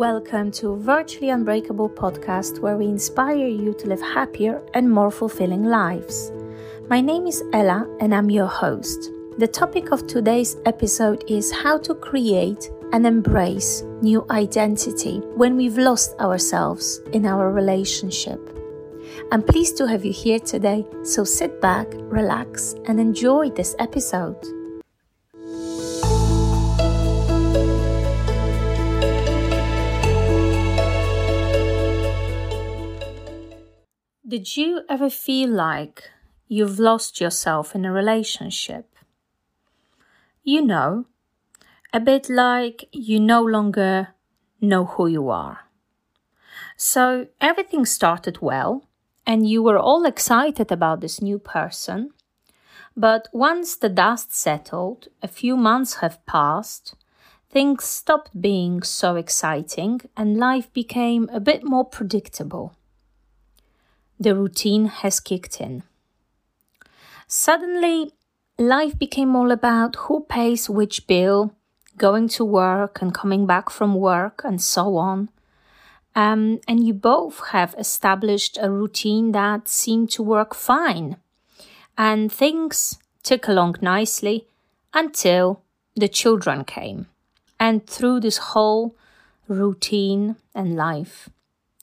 Welcome to Virtually Unbreakable podcast, where we inspire you to live happier and more fulfilling lives. My name is Ela, and I'm your host. The topic of today's episode is how to create and embrace new identity when we've lost ourselves in our relationship. I'm pleased to have you here today, so sit back, relax, and enjoy this episode. Did you ever feel like you've lost yourself in a relationship? You know, a bit like you no longer know who you are. So everything started well, and you were all excited about this new person. But once the dust settled, a few months have passed, things stopped being so exciting, and life became a bit more predictable the routine has kicked in. Suddenly, life became all about who pays which bill, going to work and coming back from work, and so on. Um, and you both have established a routine that seemed to work fine. And things took along nicely until the children came. And through this whole routine and life,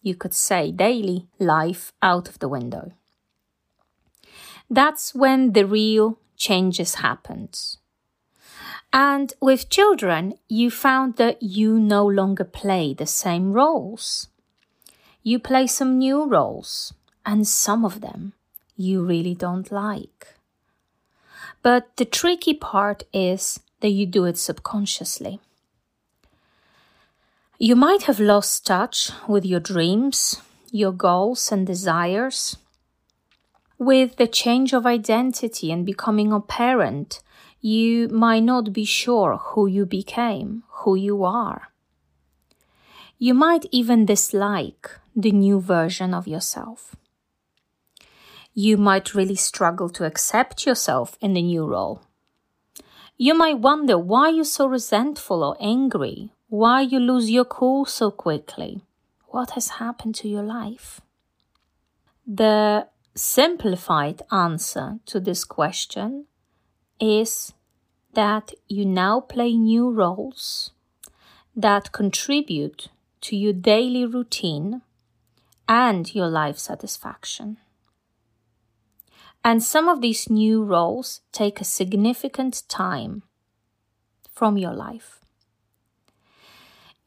you could say, daily life out of the window. That's when the real changes happened. And with children, you found that you no longer play the same roles. You play some new roles, and some of them you really don't like. But the tricky part is that you do it subconsciously. You might have lost touch with your dreams, your goals and desires. With the change of identity and becoming a parent, you might not be sure who you became, who you are. You might even dislike the new version of yourself. You might really struggle to accept yourself in the new role. You might wonder why you're so resentful or angry why you lose your cool so quickly? What has happened to your life? The simplified answer to this question is that you now play new roles that contribute to your daily routine and your life satisfaction. And some of these new roles take a significant time from your life.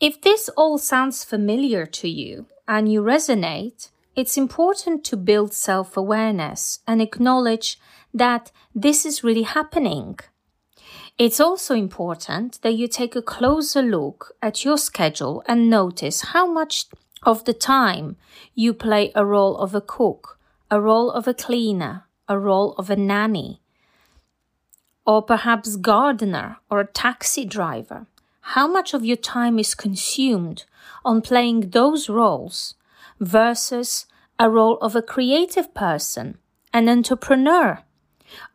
If this all sounds familiar to you and you resonate, it's important to build self awareness and acknowledge that this is really happening. It's also important that you take a closer look at your schedule and notice how much of the time you play a role of a cook, a role of a cleaner, a role of a nanny, or perhaps gardener or a taxi driver how much of your time is consumed on playing those roles versus a role of a creative person, an entrepreneur,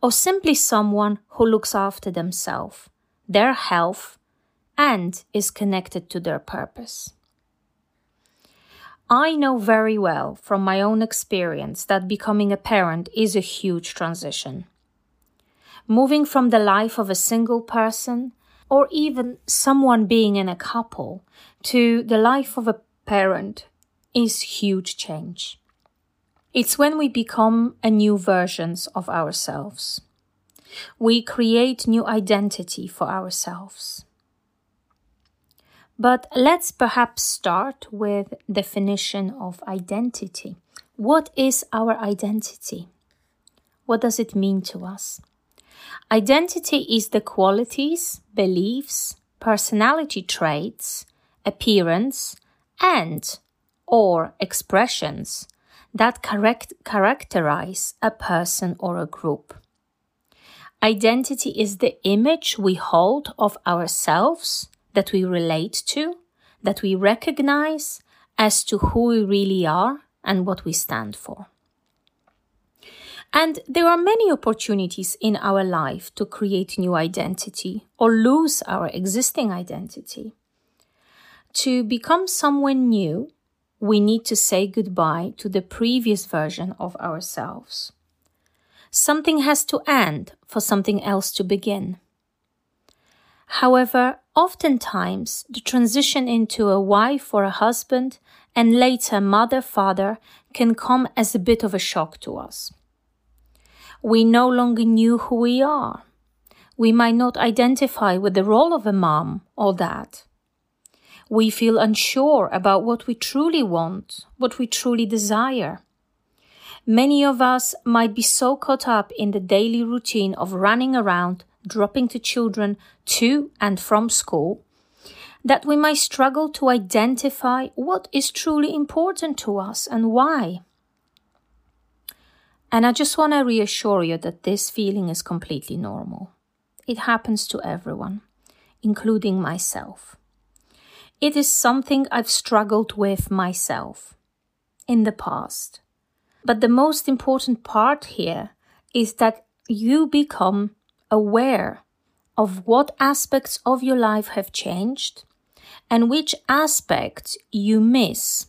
or simply someone who looks after themselves, their health, and is connected to their purpose. I know very well from my own experience that becoming a parent is a huge transition. Moving from the life of a single person or even someone being in a couple to the life of a parent is huge change. It's when we become a new versions of ourselves. We create new identity for ourselves. But let's perhaps start with definition of identity. What is our identity? What does it mean to us? Identity is the qualities, beliefs, personality traits, appearance, and or expressions that correct, characterize a person or a group. Identity is the image we hold of ourselves that we relate to, that we recognize as to who we really are and what we stand for. And there are many opportunities in our life to create new identity or lose our existing identity. to become someone new, we need to say goodbye to the previous version of ourselves. Something has to end for something else to begin. However, oftentimes the transition into a wife or a husband and later mother, father can come as a bit of a shock to us. We no longer knew who we are. We might not identify with the role of a mom or dad. We feel unsure about what we truly want, what we truly desire. Many of us might be so caught up in the daily routine of running around, dropping the children to and from school, that we might struggle to identify what is truly important to us and why. And I just want to reassure you that this feeling is completely normal. It happens to everyone, including myself. It is something I've struggled with myself in the past. But the most important part here is that you become aware of what aspects of your life have changed and which aspects you miss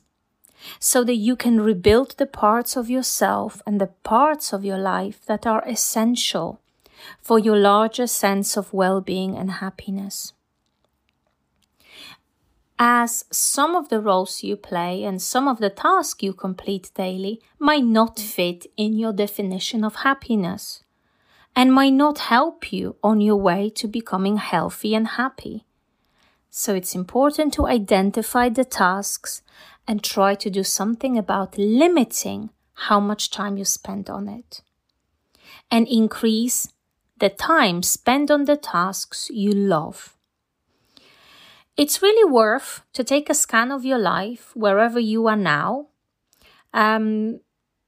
so that you can rebuild the parts of yourself and the parts of your life that are essential for your larger sense of well-being and happiness as some of the roles you play and some of the tasks you complete daily might not fit in your definition of happiness and might not help you on your way to becoming healthy and happy. So it's important to identify the tasks and try to do something about limiting how much time you spend on it and increase the time spent on the tasks you love it's really worth to take a scan of your life wherever you are now. Um,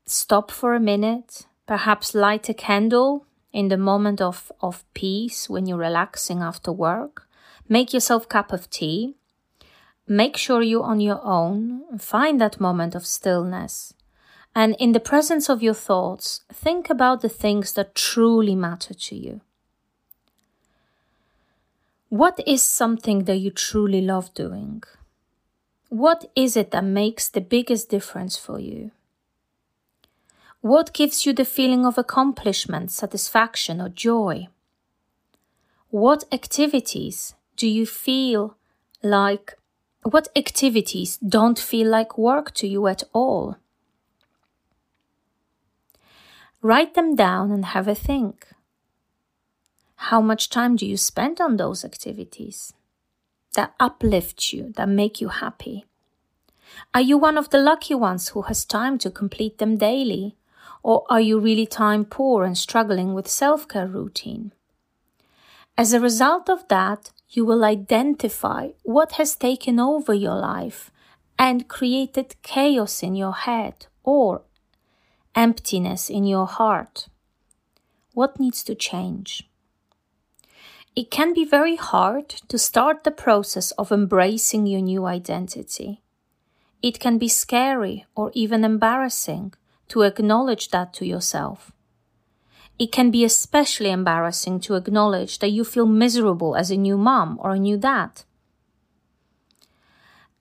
stop for a minute, perhaps light a candle in the moment of, of peace when you're relaxing after work. Make yourself a cup of tea. Make sure you're on your own. Find that moment of stillness. And in the presence of your thoughts, think about the things that truly matter to you. What is something that you truly love doing? What is it that makes the biggest difference for you? What gives you the feeling of accomplishment, satisfaction, or joy? What activities do you feel like? What activities don't feel like work to you at all? Write them down and have a think. How much time do you spend on those activities that uplift you, that make you happy? Are you one of the lucky ones who has time to complete them daily? Or are you really time poor and struggling with self care routine? As a result of that, you will identify what has taken over your life and created chaos in your head or emptiness in your heart. What needs to change? It can be very hard to start the process of embracing your new identity. It can be scary or even embarrassing to acknowledge that to yourself. It can be especially embarrassing to acknowledge that you feel miserable as a new mom or a new dad.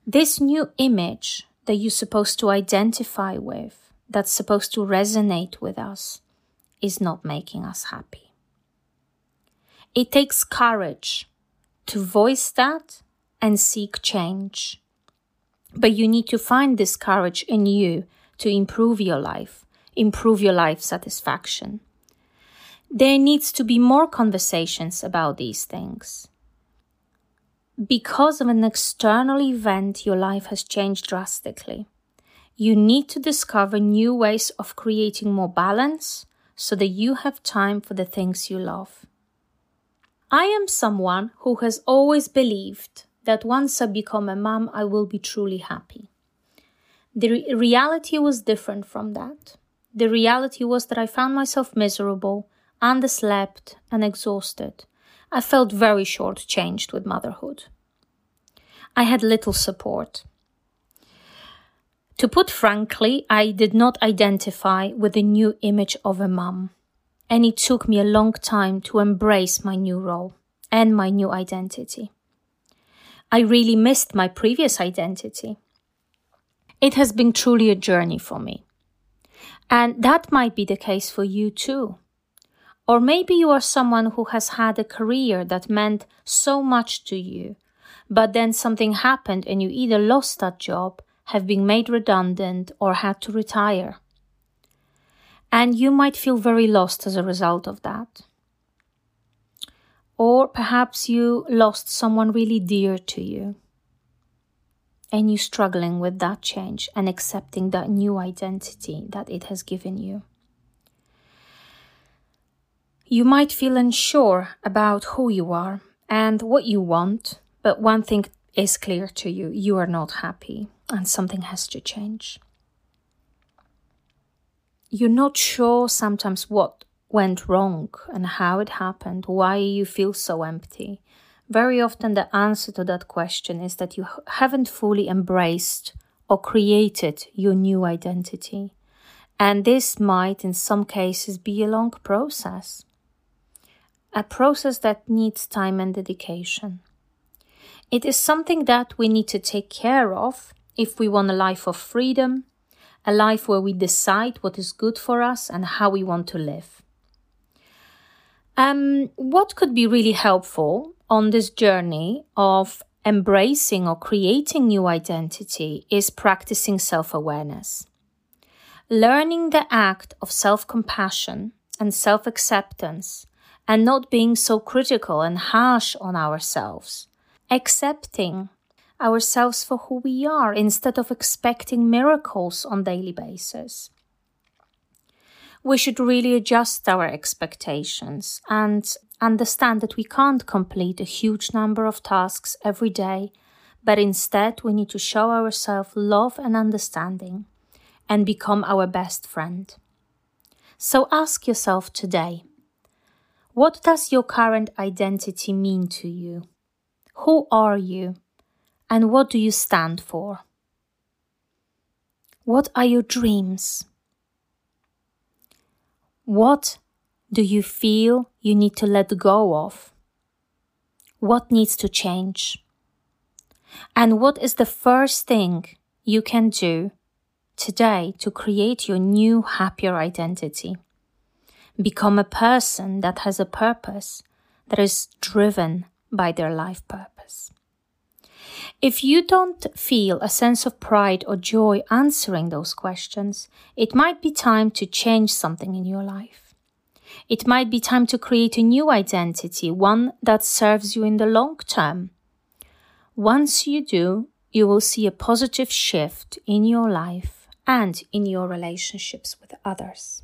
This new image that you're supposed to identify with, that's supposed to resonate with us, is not making us happy. It takes courage to voice that and seek change. But you need to find this courage in you to improve your life, improve your life satisfaction. There needs to be more conversations about these things. Because of an external event, your life has changed drastically. You need to discover new ways of creating more balance so that you have time for the things you love. I am someone who has always believed that once I become a mom, I will be truly happy. The re- reality was different from that. The reality was that I found myself miserable, underslept, and exhausted. I felt very short-changed with motherhood. I had little support. To put frankly, I did not identify with the new image of a mum, and it took me a long time to embrace my new role and my new identity. I really missed my previous identity. It has been truly a journey for me. And that might be the case for you too. Or maybe you are someone who has had a career that meant so much to you, but then something happened and you either lost that job, have been made redundant, or had to retire. And you might feel very lost as a result of that. Or perhaps you lost someone really dear to you and you're struggling with that change and accepting that new identity that it has given you. You might feel unsure about who you are and what you want, but one thing is clear to you you are not happy and something has to change. You're not sure sometimes what went wrong and how it happened, why you feel so empty. Very often, the answer to that question is that you haven't fully embraced or created your new identity. And this might, in some cases, be a long process. A process that needs time and dedication. It is something that we need to take care of if we want a life of freedom, a life where we decide what is good for us and how we want to live. Um, what could be really helpful on this journey of embracing or creating new identity is practicing self awareness. Learning the act of self compassion and self acceptance and not being so critical and harsh on ourselves. Accepting ourselves for who we are instead of expecting miracles on daily basis. We should really adjust our expectations and understand that we can't complete a huge number of tasks every day, but instead we need to show ourselves love and understanding and become our best friend. So ask yourself today what does your current identity mean to you? Who are you? And what do you stand for? What are your dreams? What do you feel you need to let go of? What needs to change? And what is the first thing you can do today to create your new, happier identity? Become a person that has a purpose, that is driven by their life purpose. If you don't feel a sense of pride or joy answering those questions, it might be time to change something in your life. It might be time to create a new identity, one that serves you in the long term. Once you do, you will see a positive shift in your life and in your relationships with others.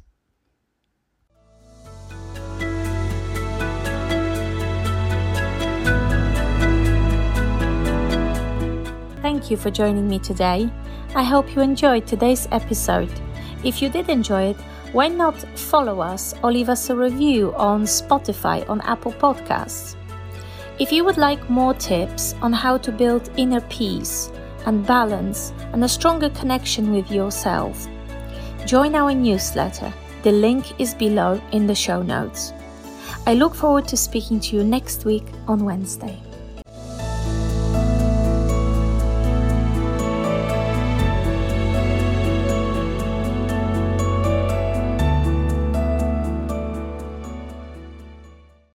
Thank you for joining me today. I hope you enjoyed today's episode. If you did enjoy it, why not follow us or leave us a review on Spotify on Apple Podcasts? If you would like more tips on how to build inner peace and balance and a stronger connection with yourself, join our newsletter. The link is below in the show notes. I look forward to speaking to you next week on Wednesday.